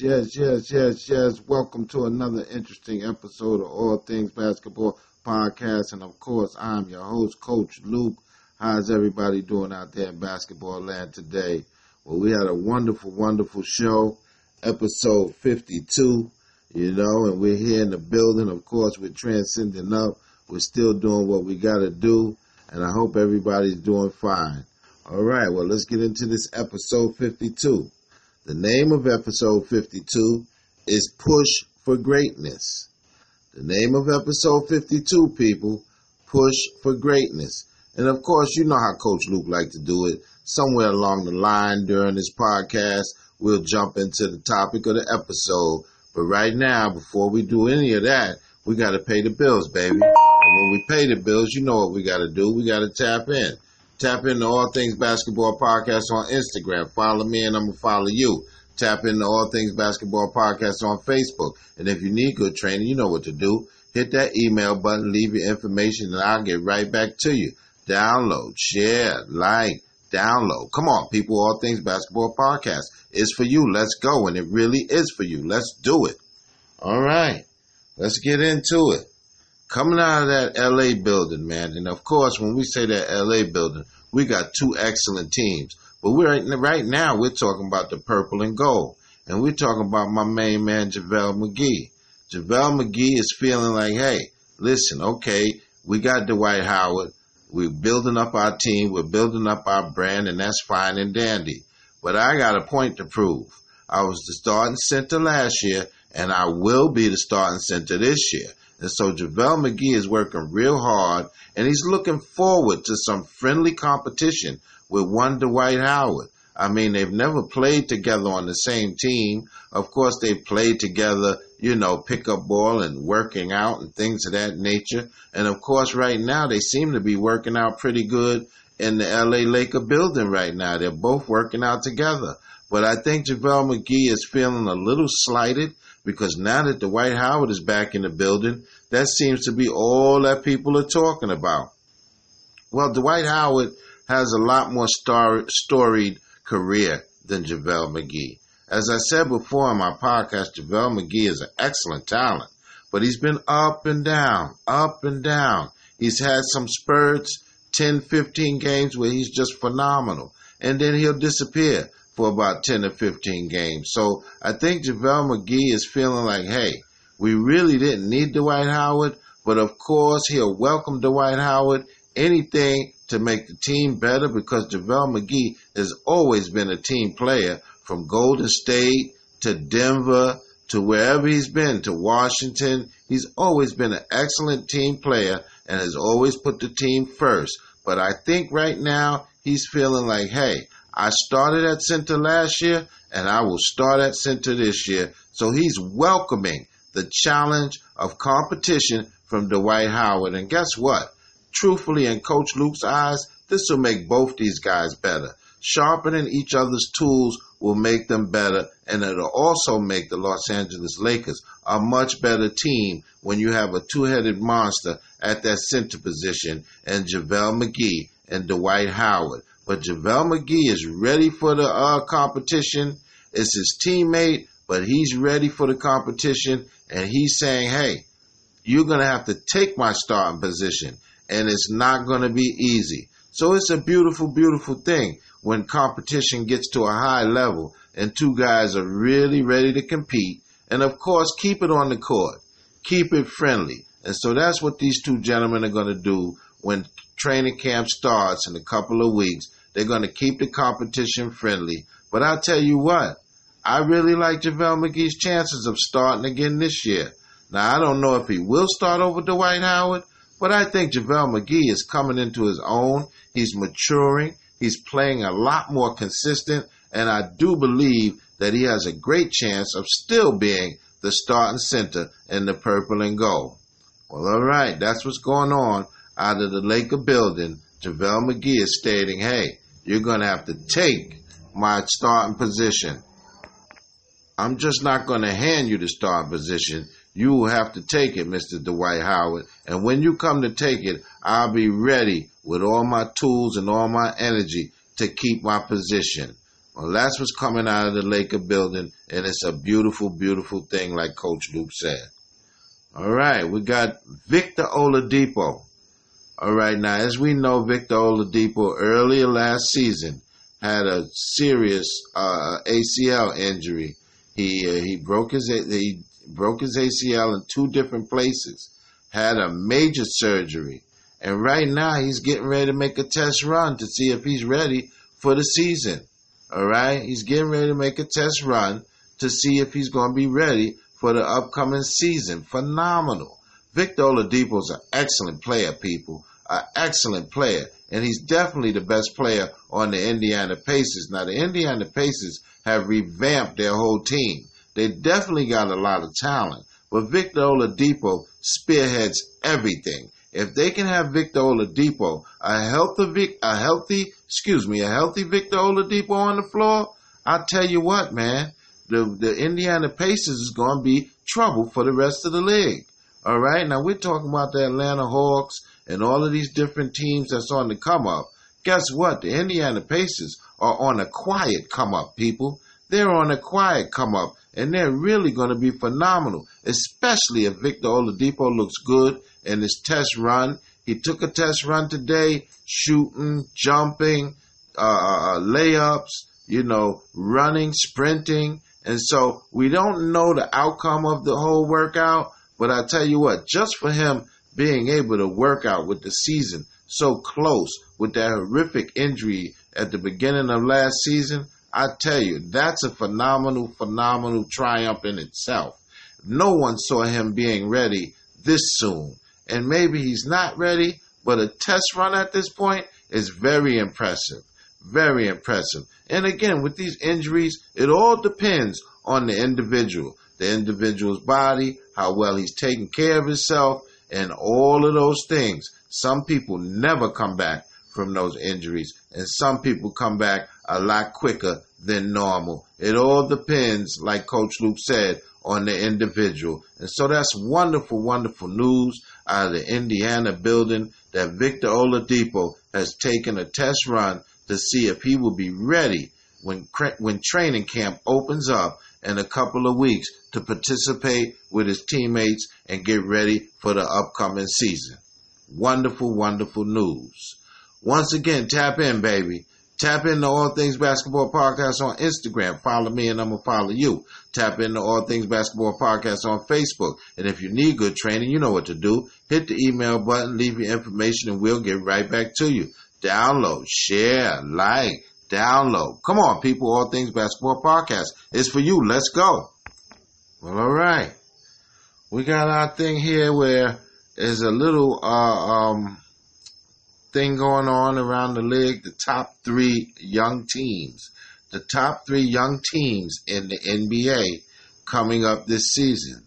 yes, yes, yes, yes, yes. Welcome to another interesting episode of All Things Basketball Podcast. And of course, I'm your host, Coach Luke. How's everybody doing out there in basketball land today? Well, we had a wonderful, wonderful show, episode 52, you know, and we're here in the building. Of course, we're transcending up. We're still doing what we got to do. And I hope everybody's doing fine. All right, well, let's get into this episode 52. The name of episode 52 is Push for Greatness. The name of episode 52, people, Push for Greatness. And of course, you know how Coach Luke like to do it. Somewhere along the line during this podcast, we'll jump into the topic of the episode. But right now, before we do any of that, we got to pay the bills, baby. And when we pay the bills, you know what we got to do. We got to tap in. Tap into All Things Basketball Podcast on Instagram. Follow me and I'm going to follow you. Tap into All Things Basketball Podcast on Facebook. And if you need good training, you know what to do. Hit that email button, leave your information, and I'll get right back to you. Download, share, like, download. Come on, people. All Things Basketball Podcast is for you. Let's go. And it really is for you. Let's do it. All right. Let's get into it coming out of that LA building, man. And of course, when we say that LA building, we got two excellent teams. But we're right now we're talking about the purple and gold, and we're talking about my main man JaVale McGee. JaVale McGee is feeling like, hey, listen, okay, we got Dwight Howard. We're building up our team. We're building up our brand, and that's fine and dandy. But I got a point to prove. I was the starting center last year, and I will be the starting center this year. And so JaVale McGee is working real hard and he's looking forward to some friendly competition with one Dwight Howard. I mean, they've never played together on the same team. Of course, they've played together, you know, pickup ball and working out and things of that nature. And of course, right now, they seem to be working out pretty good in the LA Laker building right now. They're both working out together. But I think JaVale McGee is feeling a little slighted because now that Dwight Howard is back in the building, that seems to be all that people are talking about. Well, Dwight Howard has a lot more star- storied career than JaVale McGee. As I said before on my podcast, JaVale McGee is an excellent talent, but he's been up and down, up and down. He's had some spurts, 10, 15 games where he's just phenomenal, and then he'll disappear for about 10 or 15 games. So I think JaVale McGee is feeling like, hey, we really didn't need Dwight Howard, but of course he'll welcome Dwight Howard anything to make the team better because JaVale McGee has always been a team player from Golden State to Denver to wherever he's been to Washington. He's always been an excellent team player and has always put the team first. But I think right now he's feeling like, hey, I started at center last year and I will start at center this year. So he's welcoming the challenge of competition from Dwight Howard. And guess what? Truthfully, in Coach Luke's eyes, this will make both these guys better. Sharpening each other's tools will make them better, and it'll also make the Los Angeles Lakers a much better team when you have a two headed monster at that center position and JaVale McGee and Dwight Howard. But JaVale McGee is ready for the uh, competition. It's his teammate, but he's ready for the competition, and he's saying, hey, you're going to have to take my starting position, and it's not going to be easy. So it's a beautiful, beautiful thing when competition gets to a high level and two guys are really ready to compete. And of course, keep it on the court, keep it friendly. And so that's what these two gentlemen are going to do when training camp starts in a couple of weeks. They're going to keep the competition friendly. But I'll tell you what, I really like JaVale McGee's chances of starting again this year. Now, I don't know if he will start over Dwight Howard, but I think JaVale McGee is coming into his own. He's maturing. He's playing a lot more consistent, and I do believe that he has a great chance of still being the starting center in the purple and gold. Well, all right, that's what's going on out of the Laker building. JaVale McGee is stating, hey, you're going to have to take my starting position. I'm just not going to hand you the starting position. You will have to take it, Mr. Dwight Howard. And when you come to take it, I'll be ready with all my tools and all my energy to keep my position. Well, that's what's coming out of the Laker building, and it's a beautiful, beautiful thing, like Coach Luke said. All right, we got Victor Oladipo. All right, now as we know, Victor Oladipo earlier last season had a serious uh, ACL injury. He uh, he broke his he broke his ACL in two different places. Had a major surgery, and right now he's getting ready to make a test run to see if he's ready for the season. All right, he's getting ready to make a test run to see if he's going to be ready for the upcoming season. Phenomenal. Victor Oladipo is an excellent player, people. An excellent player. And he's definitely the best player on the Indiana Pacers. Now, the Indiana Pacers have revamped their whole team. They definitely got a lot of talent. But Victor Oladipo spearheads everything. If they can have Victor Oladipo, a healthy, a healthy, excuse me, a healthy Victor Oladipo on the floor, I tell you what, man, the the Indiana Pacers is going to be trouble for the rest of the league. All right, now we're talking about the Atlanta Hawks and all of these different teams that's on the come up. Guess what? The Indiana Pacers are on a quiet come up, people. They're on a quiet come up, and they're really going to be phenomenal, especially if Victor Oladipo looks good in his test run. He took a test run today, shooting, jumping, uh, uh, uh, layups, you know, running, sprinting. And so we don't know the outcome of the whole workout, but I tell you what, just for him being able to work out with the season so close with that horrific injury at the beginning of last season, I tell you, that's a phenomenal, phenomenal triumph in itself. No one saw him being ready this soon and maybe he's not ready, but a test run at this point is very impressive. Very impressive. And again, with these injuries, it all depends on the individual, the individual's body, how well he's taking care of himself, and all of those things. Some people never come back from those injuries, and some people come back a lot quicker than normal. It all depends, like Coach Luke said, on the individual. And so that's wonderful, wonderful news out of the Indiana building that Victor Oladipo has taken a test run to see if he will be ready when when training camp opens up in a couple of weeks to participate with his teammates and get ready for the upcoming season. Wonderful, wonderful news. Once again, tap in, baby. Tap into All Things Basketball Podcast on Instagram. Follow me and I'm going to follow you. Tap into All Things Basketball Podcast on Facebook. And if you need good training, you know what to do. Hit the email button, leave your information, and we'll get right back to you. Download, share, like, download. Come on, people. All Things Basketball Podcast is for you. Let's go. Well, all right. We got our thing here where there's a little, uh, um, thing going on around the league, the top three young teams, the top three young teams in the NBA coming up this season.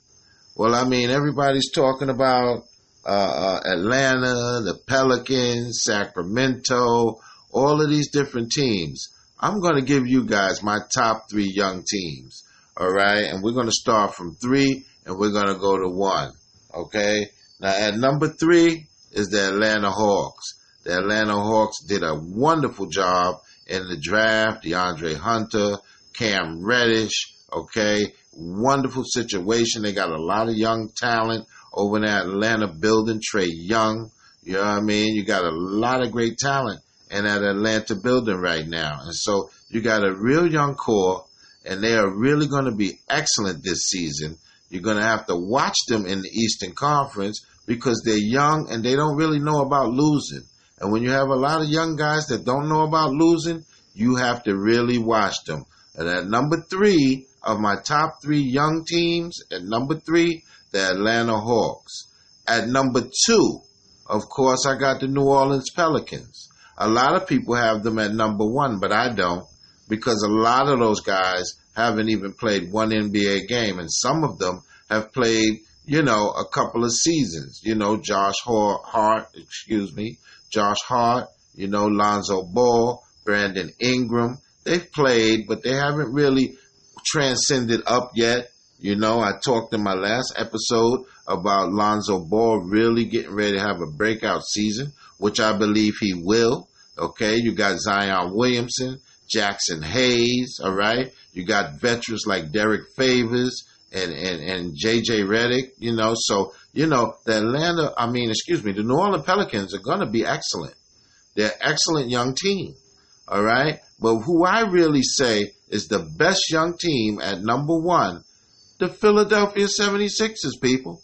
Well, I mean, everybody's talking about uh, uh, Atlanta, the Pelicans, Sacramento, all of these different teams. I'm going to give you guys my top three young teams. All right. And we're going to start from three and we're going to go to one. Okay. Now, at number three is the Atlanta Hawks. The Atlanta Hawks did a wonderful job in the draft. DeAndre Hunter, Cam Reddish, okay, wonderful situation. They got a lot of young talent over in Atlanta building. Trae Young, you know what I mean? You got a lot of great talent in at Atlanta building right now. And so you got a real young core, and they are really going to be excellent this season. You're going to have to watch them in the Eastern Conference because they're young and they don't really know about losing. And when you have a lot of young guys that don't know about losing, you have to really watch them. And at number three of my top three young teams, at number three, the Atlanta Hawks. At number two, of course, I got the New Orleans Pelicans. A lot of people have them at number one, but I don't because a lot of those guys haven't even played one NBA game, and some of them have played, you know, a couple of seasons. You know, Josh Hart, excuse me, Josh Hart, you know, Lonzo Ball, Brandon Ingram. They've played, but they haven't really transcended up yet. You know, I talked in my last episode about Lonzo Ball really getting ready to have a breakout season, which I believe he will. Okay, you got Zion Williamson Jaxson Hayes, all right? You got veterans like Derrick Favors and, and, and JJ Redick, you know, so, you know, the Atlanta, I mean, excuse me, the New Orleans Pelicans are going to be excellent. They're excellent young team, all right? But who I really say is the best young team at number one, the Philadelphia 76ers, people.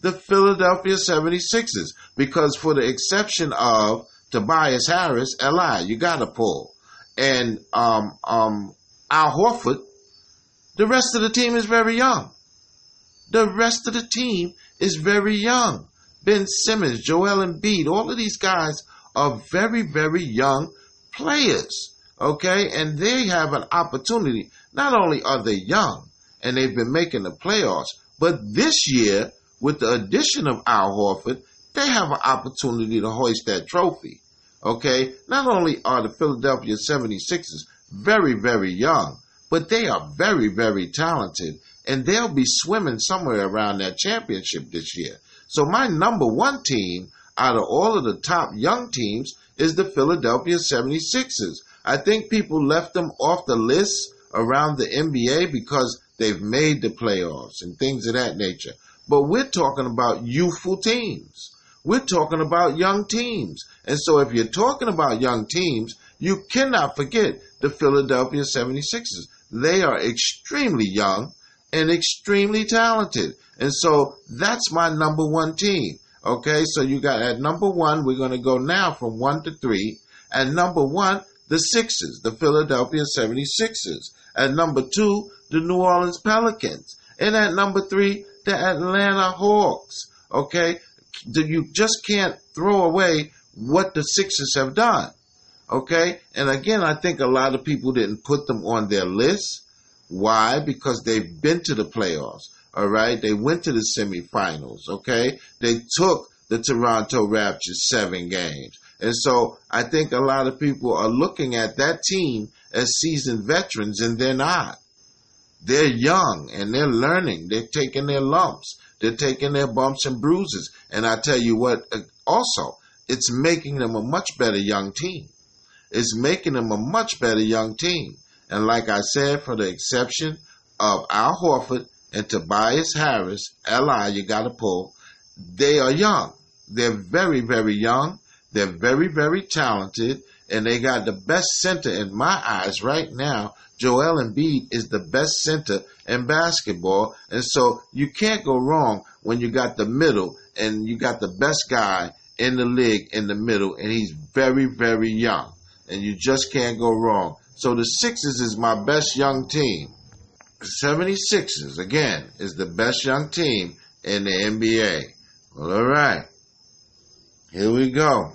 The Philadelphia 76ers. Because for the exception of Tobias Harris, LI, you got to pull. And um, um, Al Horford, the rest of the team is very young. The rest of the team is very young. Ben Simmons, Joel Embiid, all of these guys are very, very young players. Okay? And they have an opportunity. Not only are they young and they've been making the playoffs, but this year, with the addition of Al Horford, they have an opportunity to hoist that trophy. Okay? Not only are the Philadelphia 76ers very, very young, but they are very, very talented, and they'll be swimming somewhere around that championship this year. So my number one team out of all of the top young teams is the Philadelphia 76ers. I think people left them off the list around the NBA because they've made the playoffs and things of that nature. But we're talking about youthful teams. We're talking about young teams. And so if you're talking about young teams, you cannot forget the Philadelphia 76ers. They are extremely young and extremely talented. And so that's my number one team. Okay, so you got at number one, we're going to go now from one to three. At number one, the Sixers, the Philadelphia 76ers. At number two, the New Orleans Pelicans. And at number three, the Atlanta Hawks. Okay, you just can't throw away what the Sixers have done. Okay? And again, I think a lot of people didn't put them on their list. Why? Because they've been to the playoffs. All right? They went to the semifinals. Okay? They took the Toronto Raptors seven games. And so I think a lot of people are looking at that team as seasoned veterans, and they're not. They're young and they're learning. They're taking their lumps. They're taking their bumps and bruises. And I tell you what, uh, also, it's making them a much better young team. It's making them a much better young team. And like I said, for the exception of Al Horford and Tobias Harris, LI, you got to pull, they are young. They're very, very young. They're very, very talented. And they got the best center in my eyes right now Joel Embiid is the best center in basketball. And so you can't go wrong when you got the middle and you got the best guy in the league in the middle and he's very, very young. And you just can't go wrong. So the Sixers is my best young team. The 76ers, again, is the best young team in the NBA. Well, all right. Here we go.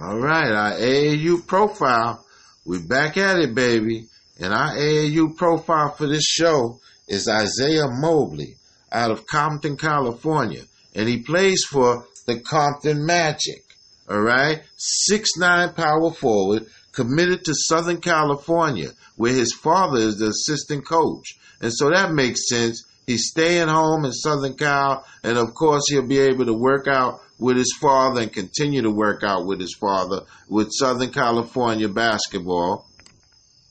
All right, our AAU profile we back at it, baby. And our AAU profile for this show is Isaiah Mobley out of Compton, California. And he plays for the Compton Magic. All right? Six nine power forward, committed to Southern California, where his father is the assistant coach. And so that makes sense. He's staying home in Southern Cal, and of course he'll be able to work out with his father and continue to work out with his father with Southern California basketball.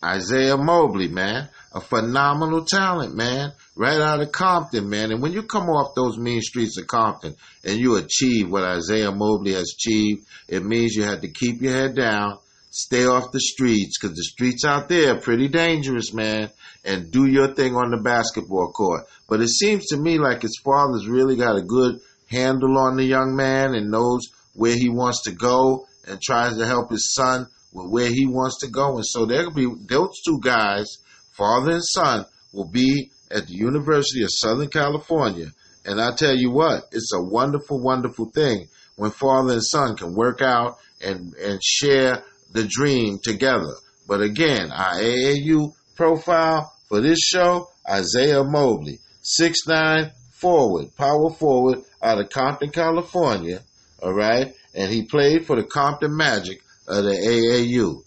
Isaiah Mobley, man, a phenomenal talent, man, right out of Compton, man. And when you come off those mean streets of Compton and you achieve what Isaiah Mobley has achieved, it means you had to keep your head down, stay off the streets, because the streets out there are pretty dangerous, man, and do your thing on the basketball court. But it seems to me like his father's really got a good handle on the young man and knows where he wants to go and tries to help his son with where he wants to go. And so there'll be those two guys, father and son, will be at the University of Southern California. And I tell you what, it's a wonderful, wonderful thing when father and son can work out and, and share the dream together. But again, our AAU profile for this show, Isaiah Mobley, six nine forward, power forward out of Compton, California. All right. And he played for the Compton Magic of the AAU.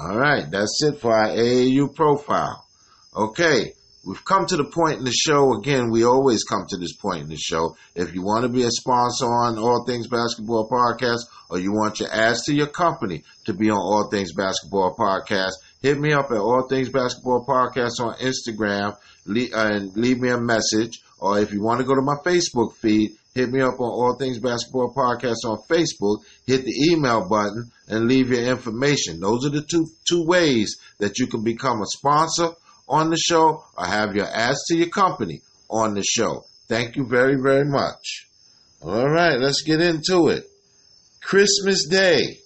All right. That's it for our AAU profile. Okay. we've come to the point in the show. Again, we always come to this point in the show. If you want to be a sponsor on All Things Basketball Podcast, or you want your ads to your company to be on All Things Basketball Podcast, hit me up at All Things Basketball Podcast on Instagram and leave me a message. Or if you want to go to my Facebook feed, hit me up on All Things Basketball Podcast on Facebook. Hit the email button and leave your information. Those are the two two ways that you can become a sponsor on the show or have your ads to your company on the show. Thank you very, very much. All right, let's get into it. Christmas Day.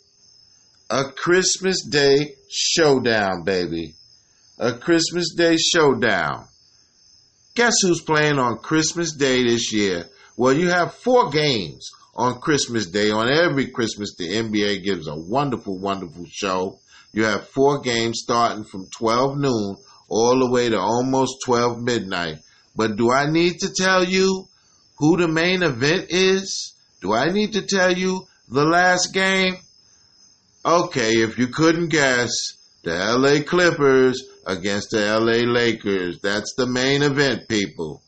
A Christmas Day showdown, baby. A Christmas Day showdown. Guess who's playing on Christmas Day this year? Well, you have four games on Christmas Day. On every Christmas, the NBA gives a wonderful, wonderful show. You have four games starting from 12 noon all the way to almost 12 midnight. But do I need to tell you who the main event is? Do I need to tell you the last game? Okay, if you couldn't guess, the LA Clippers against the LA Lakers. That's the main event, people.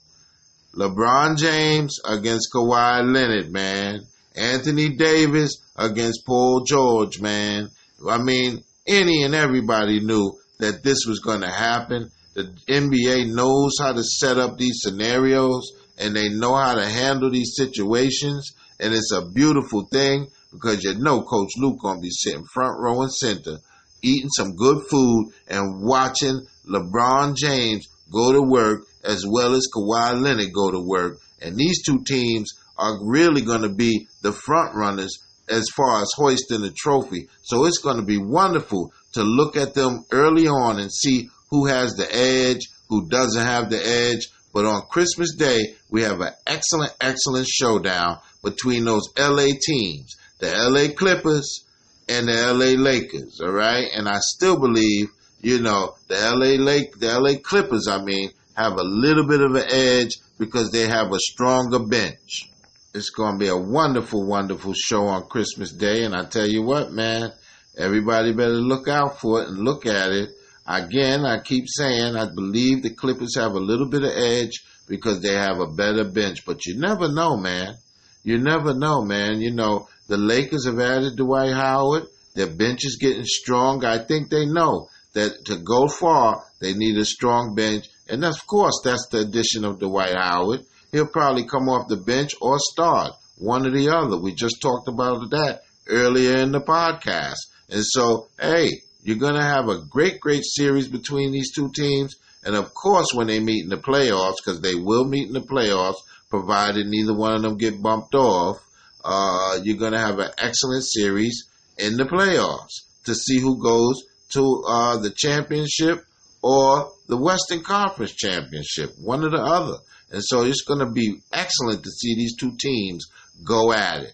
LeBron James against Kawhi Leonard, man. Anthony Davis against Paul George, man. I mean, any and everybody knew that this was going to happen. The NBA knows how to set up these scenarios and they know how to handle these situations. And it's a beautiful thing because you know Coach Luke going to be sitting front row and center, eating some good food and watching LeBron James go to work as well as Kawhi Leonard go to work. And these two teams are really going to be the front runners as far as hoisting the trophy. So it's going to be wonderful to look at them early on and see who has the edge, who doesn't have the edge. But on Christmas Day, we have an excellent, excellent showdown between those LA teams, the LA Clippers and the LA Lakers. All right. And I still believe, you know, the LA Lake, the LA Clippers, I mean, have a little bit of an edge because they have a stronger bench. It's going to be a wonderful, wonderful show on Christmas Day. And I tell you what, man, everybody better look out for it and look at it. Again, I keep saying I believe the Clippers have a little bit of edge because they have a better bench. But you never know, man. You never know, man. You know, the Lakers have added Dwight Howard. Their bench is getting strong. I think they know that to go far, they need a strong bench. And of course, that's the addition of Dwight Howard he'll probably come off the bench or start, one or the other. We just talked about that earlier in the podcast. And so, hey, you're going to have a great, great series between these two teams. And of course, when they meet in the playoffs, because they will meet in the playoffs, provided neither one of them get bumped off, uh, you're going to have an excellent series in the playoffs to see who goes to uh, the championship or the Western Conference championship, one or the other. And so it's going to be excellent to see these two teams go at it.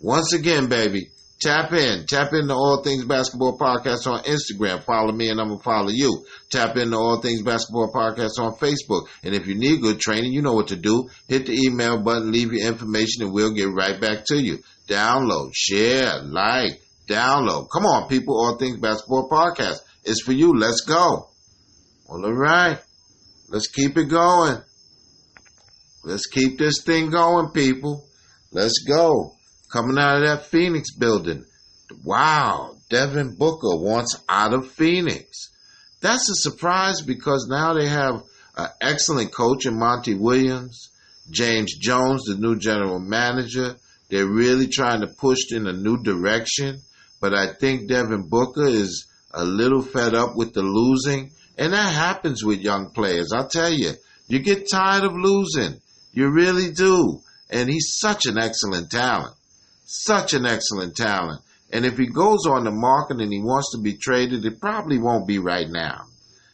Once again, baby, tap in. Tap into All Things Basketball Podcast on Instagram. Follow me and I'm going to follow you. Tap into All Things Basketball Podcast on Facebook. And if you need good training, you know what to do. Hit the email button, leave your information, and we'll get right back to you. Download, share, like, download. Come on, people. All Things Basketball Podcast. It's for you. Let's go. All right. Let's keep it going. Let's keep this thing going, people. Let's go. Coming out of that Phoenix building. Wow, Devin Booker wants out of Phoenix. That's a surprise because now they have an excellent coach in Monty Williams, James Jones, the new general manager. They're really trying to push in a new direction. But I think Devin Booker is a little fed up with the losing. And that happens with young players. I'll tell you, you get tired of losing. You really do. And he's such an excellent talent. Such an excellent talent. And if he goes on the market and he wants to be traded, it probably won't be right now.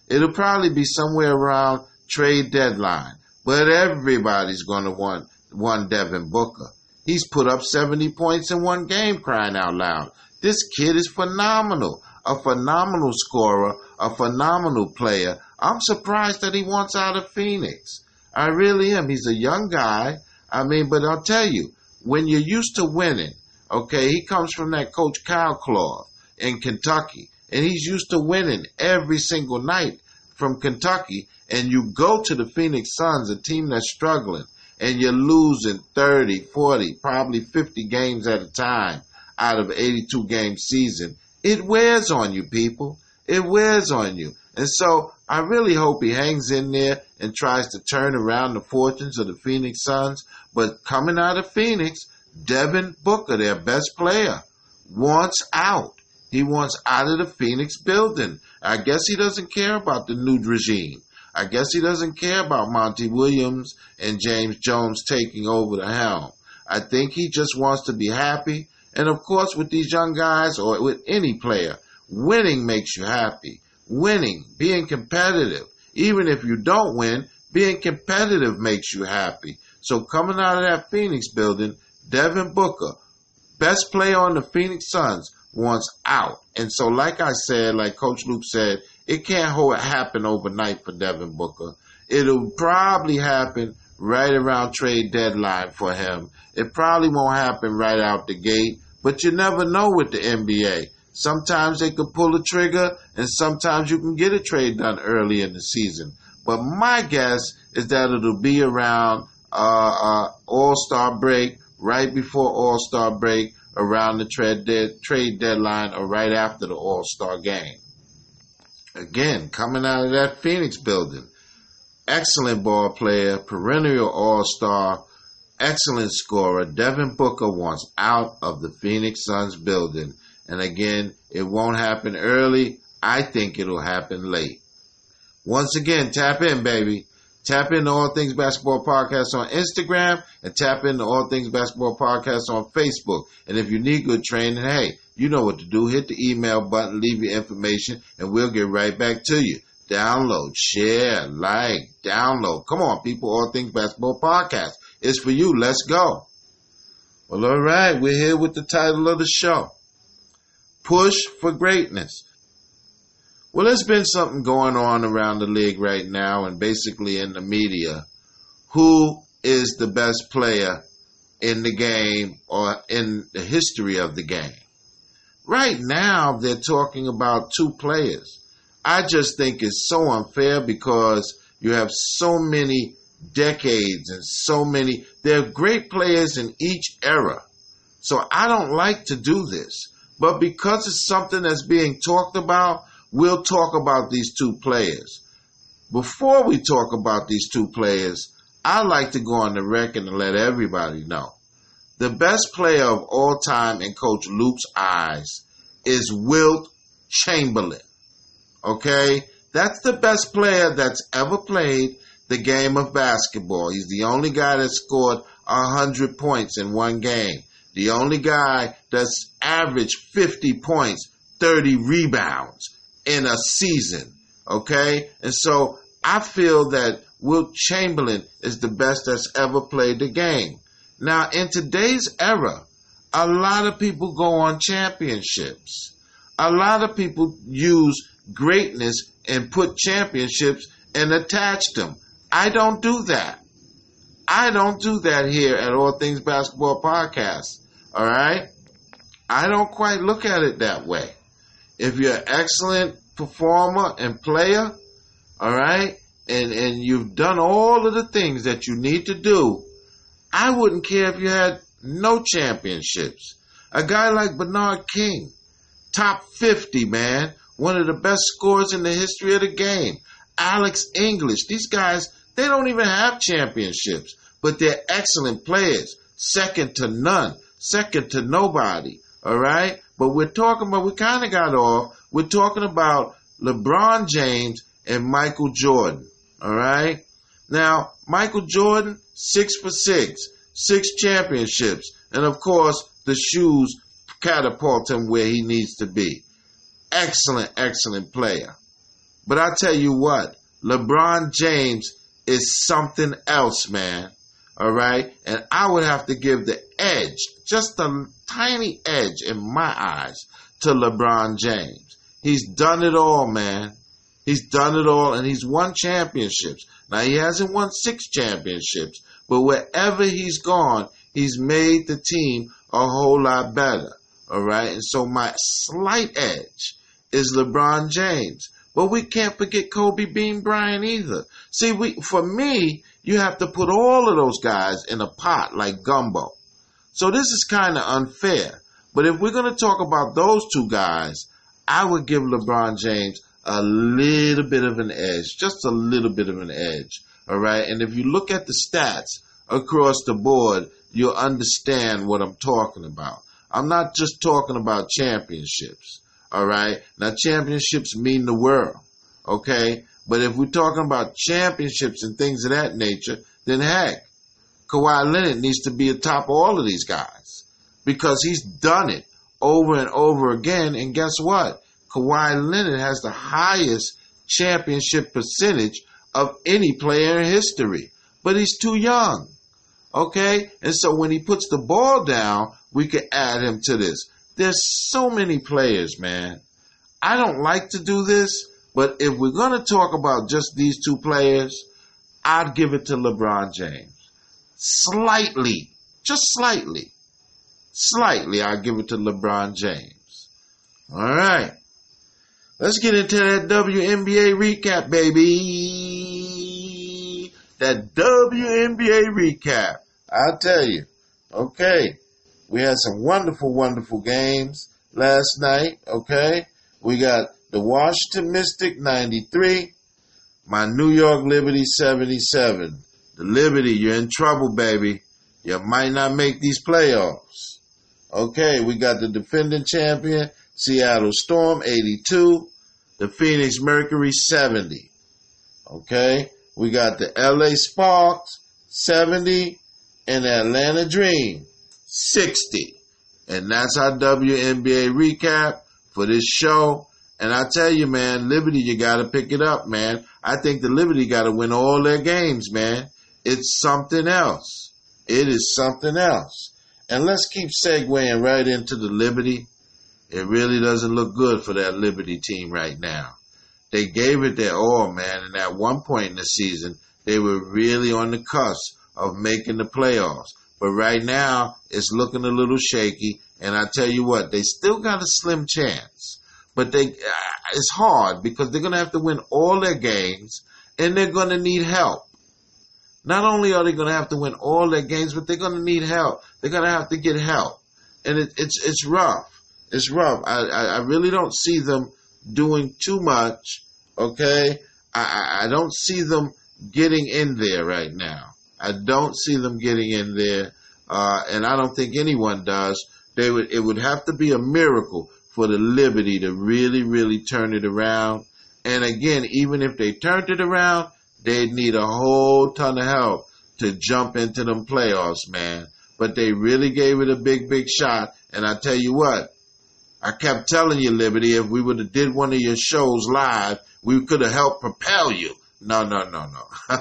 It'll probably be somewhere around trade deadline. But everybody's going to want one Devin Booker. He's put up 70 points in one game, crying out loud. This kid is phenomenal. A phenomenal scorer, a phenomenal player. I'm surprised that he wants out of Phoenix. I really am. He's a young guy. I mean, but I'll tell you, when you're used to winning, okay, he comes from that coach Kyle Cloth in Kentucky, and he's used to winning every single night from Kentucky and you go to the Phoenix Suns, a team that's struggling, and you're losing 30, 40, probably 50 games at a time out of 82 game season, it wears on you, people. It wears on you. And so I really hope he hangs in there and tries to turn around the fortunes of the Phoenix Suns. But coming out of Phoenix, Devin Booker, their best player, wants out. He wants out of the Phoenix building. I guess he doesn't care about the new regime. I guess he doesn't care about Monty Williams and James Jones taking over the helm. I think he just wants to be happy. And of course, with these young guys or with any player, winning makes you happy. Winning, being competitive, even if you don't win, being competitive makes you happy. So coming out of that Phoenix building, Devin Booker, best player on the Phoenix Suns, wants out. And so, like I said, like Coach Luke said, it can't happen overnight for Devin Booker. It'll probably happen right around trade deadline for him. It probably won't happen right out the gate, but you never know with the NBA. Sometimes they can pull a trigger, and sometimes you can get a trade done early in the season. But my guess is that it'll be around uh, uh, All Star break, right before All Star break, around the trade, de- trade deadline, or right after the All Star game. Again, coming out of that Phoenix building. Excellent ball player, perennial all star, excellent scorer. Devin Booker wants out of the Phoenix Suns building. And again, it won't happen early. I think it'll happen late. Once again, tap in, baby. Tap into All Things Basketball Podcast on Instagram and tap into All Things Basketball Podcast on Facebook. And if you need good training, hey, you know what to do. Hit the email button, leave your information, and we'll get right back to you. Download, share, like, download. Come on, people. All Things Basketball Podcast. It's for you. Let's go. Well, all right. We're here with the title of the show Push for Greatness. Well, there's been something going on around the league right now and basically in the media. Who is the best player in the game or in the history of the game? Right now, they're talking about two players. I just think it's so unfair because you have so many decades and so many, there are great players in each era. So I don't like to do this. But because it's something that's being talked about, we'll talk about these two players. Before we talk about these two players, I like to go on the record and let everybody know. The best player of all time in Coach Luke's eyes is Wilt Chamberlain. Okay? That's the best player that's ever played the game of basketball. He's the only guy that scored 100 points in one game. The only guy that's averaged 50 points, 30 rebounds in a season. Okay? And so I feel that Wilt Chamberlain is the best that's ever played the game. Now, in today's era, a lot of people go on championships. A lot of people use greatness and put championships and attach them. I don't do that. I don't do that here at All Things Basketball Podcast. All right? I don't quite look at it that way. If you're an excellent performer and player, all right, and, and you've done all of the things that you need to do, I wouldn't care if you had no championships. A guy like Bernard King, top 50, man, one of the best scorers in the history of the game. Alex English, these guys, they don't even have championships, but they're excellent players, second to none, second to nobody, all right? But we're talking about, we kind of got off. We're talking about LeBron James and Michael Jordan. All right. Now, Michael Jordan, six for six, six championships. And of course, the shoes catapult him where he needs to be. Excellent, excellent player. But I tell you what, LeBron James is something else, man. All right. And I would have to give the edge, just a tiny edge in my eyes, to LeBron James. He's done it all, man. He's done it all and he's won championships. Now he hasn't won six championships, but wherever he's gone, he's made the team a whole lot better. All right. And so my slight edge is LeBron James. But we can't forget Kobe Bean Bryant either. See, we for me, you have to put all of those guys in a pot like gumbo. So this is kind of unfair. But if we're going to talk about those two guys, I would give LeBron James a little bit of an edge, just a little bit of an edge. All right. And if you look at the stats across the board, you'll understand what I'm talking about. I'm not just talking about championships. All right. Now championships mean the world. Okay. But if we're talking about championships and things of that nature, then heck, Kawhi Leonard needs to be atop all of these guys because he's done it over and over again. And guess what? Kawhi Leonard has the highest championship percentage of any player in history, but he's too young. Okay? And so when he puts the ball down, we can add him to this. There's so many players, man. I don't like to do this, but if we're going to talk about just these two players, I'd give it to LeBron James. Slightly, just slightly, slightly, I'd give it to LeBron James. All right. Let's get into that WNBA recap, baby. That WNBA recap. I'll tell you. Okay. We had some wonderful, wonderful games last night. Okay. We got the Washington Mystic 93, my New York Liberty 77. The Liberty, you're in trouble, baby. You might not make these playoffs. Okay, we got the defending champion, Seattle Storm 82, the Phoenix Mercury 70. Okay, we got the LA Sparks 70 and the Atlanta Dream 60. And that's our WNBA recap for this show. And I tell you, man, Liberty, you got to pick it up, man. I think the Liberty got to win all their games, man. It's something else. It is something else. And let's keep segueing right into the Liberty. It really doesn't look good for that Liberty team right now. They gave it their all, man, and at one point in the season, they were really on the cusp of making the playoffs. But right now, it's looking a little shaky, and I tell you what, they still got a slim chance. But they, uh, it's hard because they're going to have to win all their games, and they're going to need help. Not only are they going to have to win all their games, but they're going to need help. They're going to have to get help, and it, it's it's rough. It's rough. I, I, I really don't see them doing too much. Okay, I, I don't see them getting in there right now. I don't see them getting in there, uh, and I don't think anyone does. They would. It would have to be a miracle for the Liberty to really, really turn it around. And again, even if they turned it around, they'd need a whole ton of help to jump into them playoffs, man. But they really gave it a big, big shot. And I tell you what, I kept telling you, Liberty, if we would have did one of your shows live, we could have helped propel you. No, no, no, no.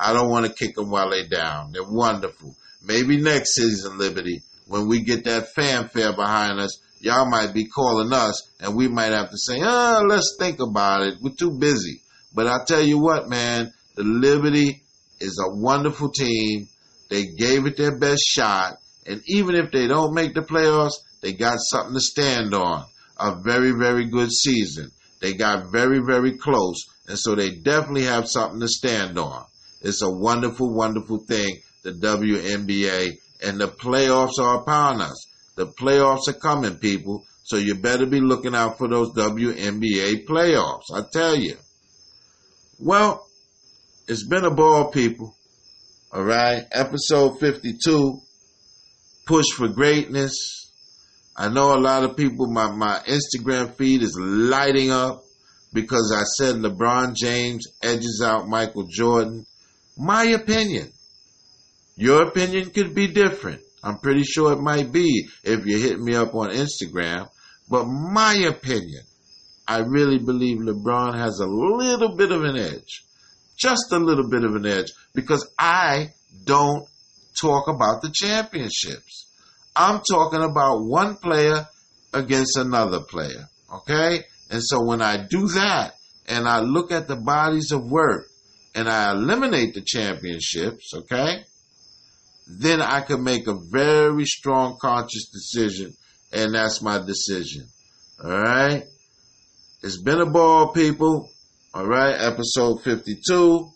I don't want to kick them while they're down. They're wonderful. Maybe next season, Liberty, when we get that fanfare behind us, y'all might be calling us and we might have to say, oh, let's think about it. We're too busy. But I tell you what, man, the Liberty is a wonderful team. They gave it their best shot. And even if they don't make the playoffs, they got something to stand on. A very, very good season. They got very, very close. And so they definitely have something to stand on. It's a wonderful, wonderful thing, the WNBA. And the playoffs are upon us. The playoffs are coming, people. So you better be looking out for those WNBA playoffs. I tell you. Well, it's been a ball, people. All right. Episode 52 Push for Greatness. I know a lot of people, my, my Instagram feed is lighting up because I said LeBron James edges out Michael Jordan. My opinion. Your opinion could be different. I'm pretty sure it might be if you hit me up on Instagram. But my opinion, I really believe LeBron has a little bit of an edge. Just a little bit of an edge because I don't talk about the championships. I'm talking about one player against another player. Okay? And so when I do that and I look at the bodies of work and I eliminate the championships, okay? Then I can make a very strong conscious decision and that's my decision. All right? It's been a ball, people. All right, episode 52.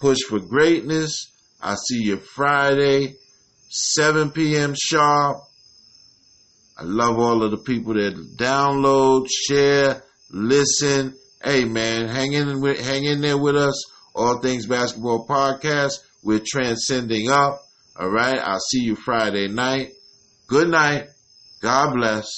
Push for greatness. I see you Friday, 7 p.m. sharp. I love all of the people that download, share, listen. Hey man, hang in with, hang in there with us. All Things Basketball Podcast. We're transcending up. All right. I'll see you Friday night. Good night. God bless.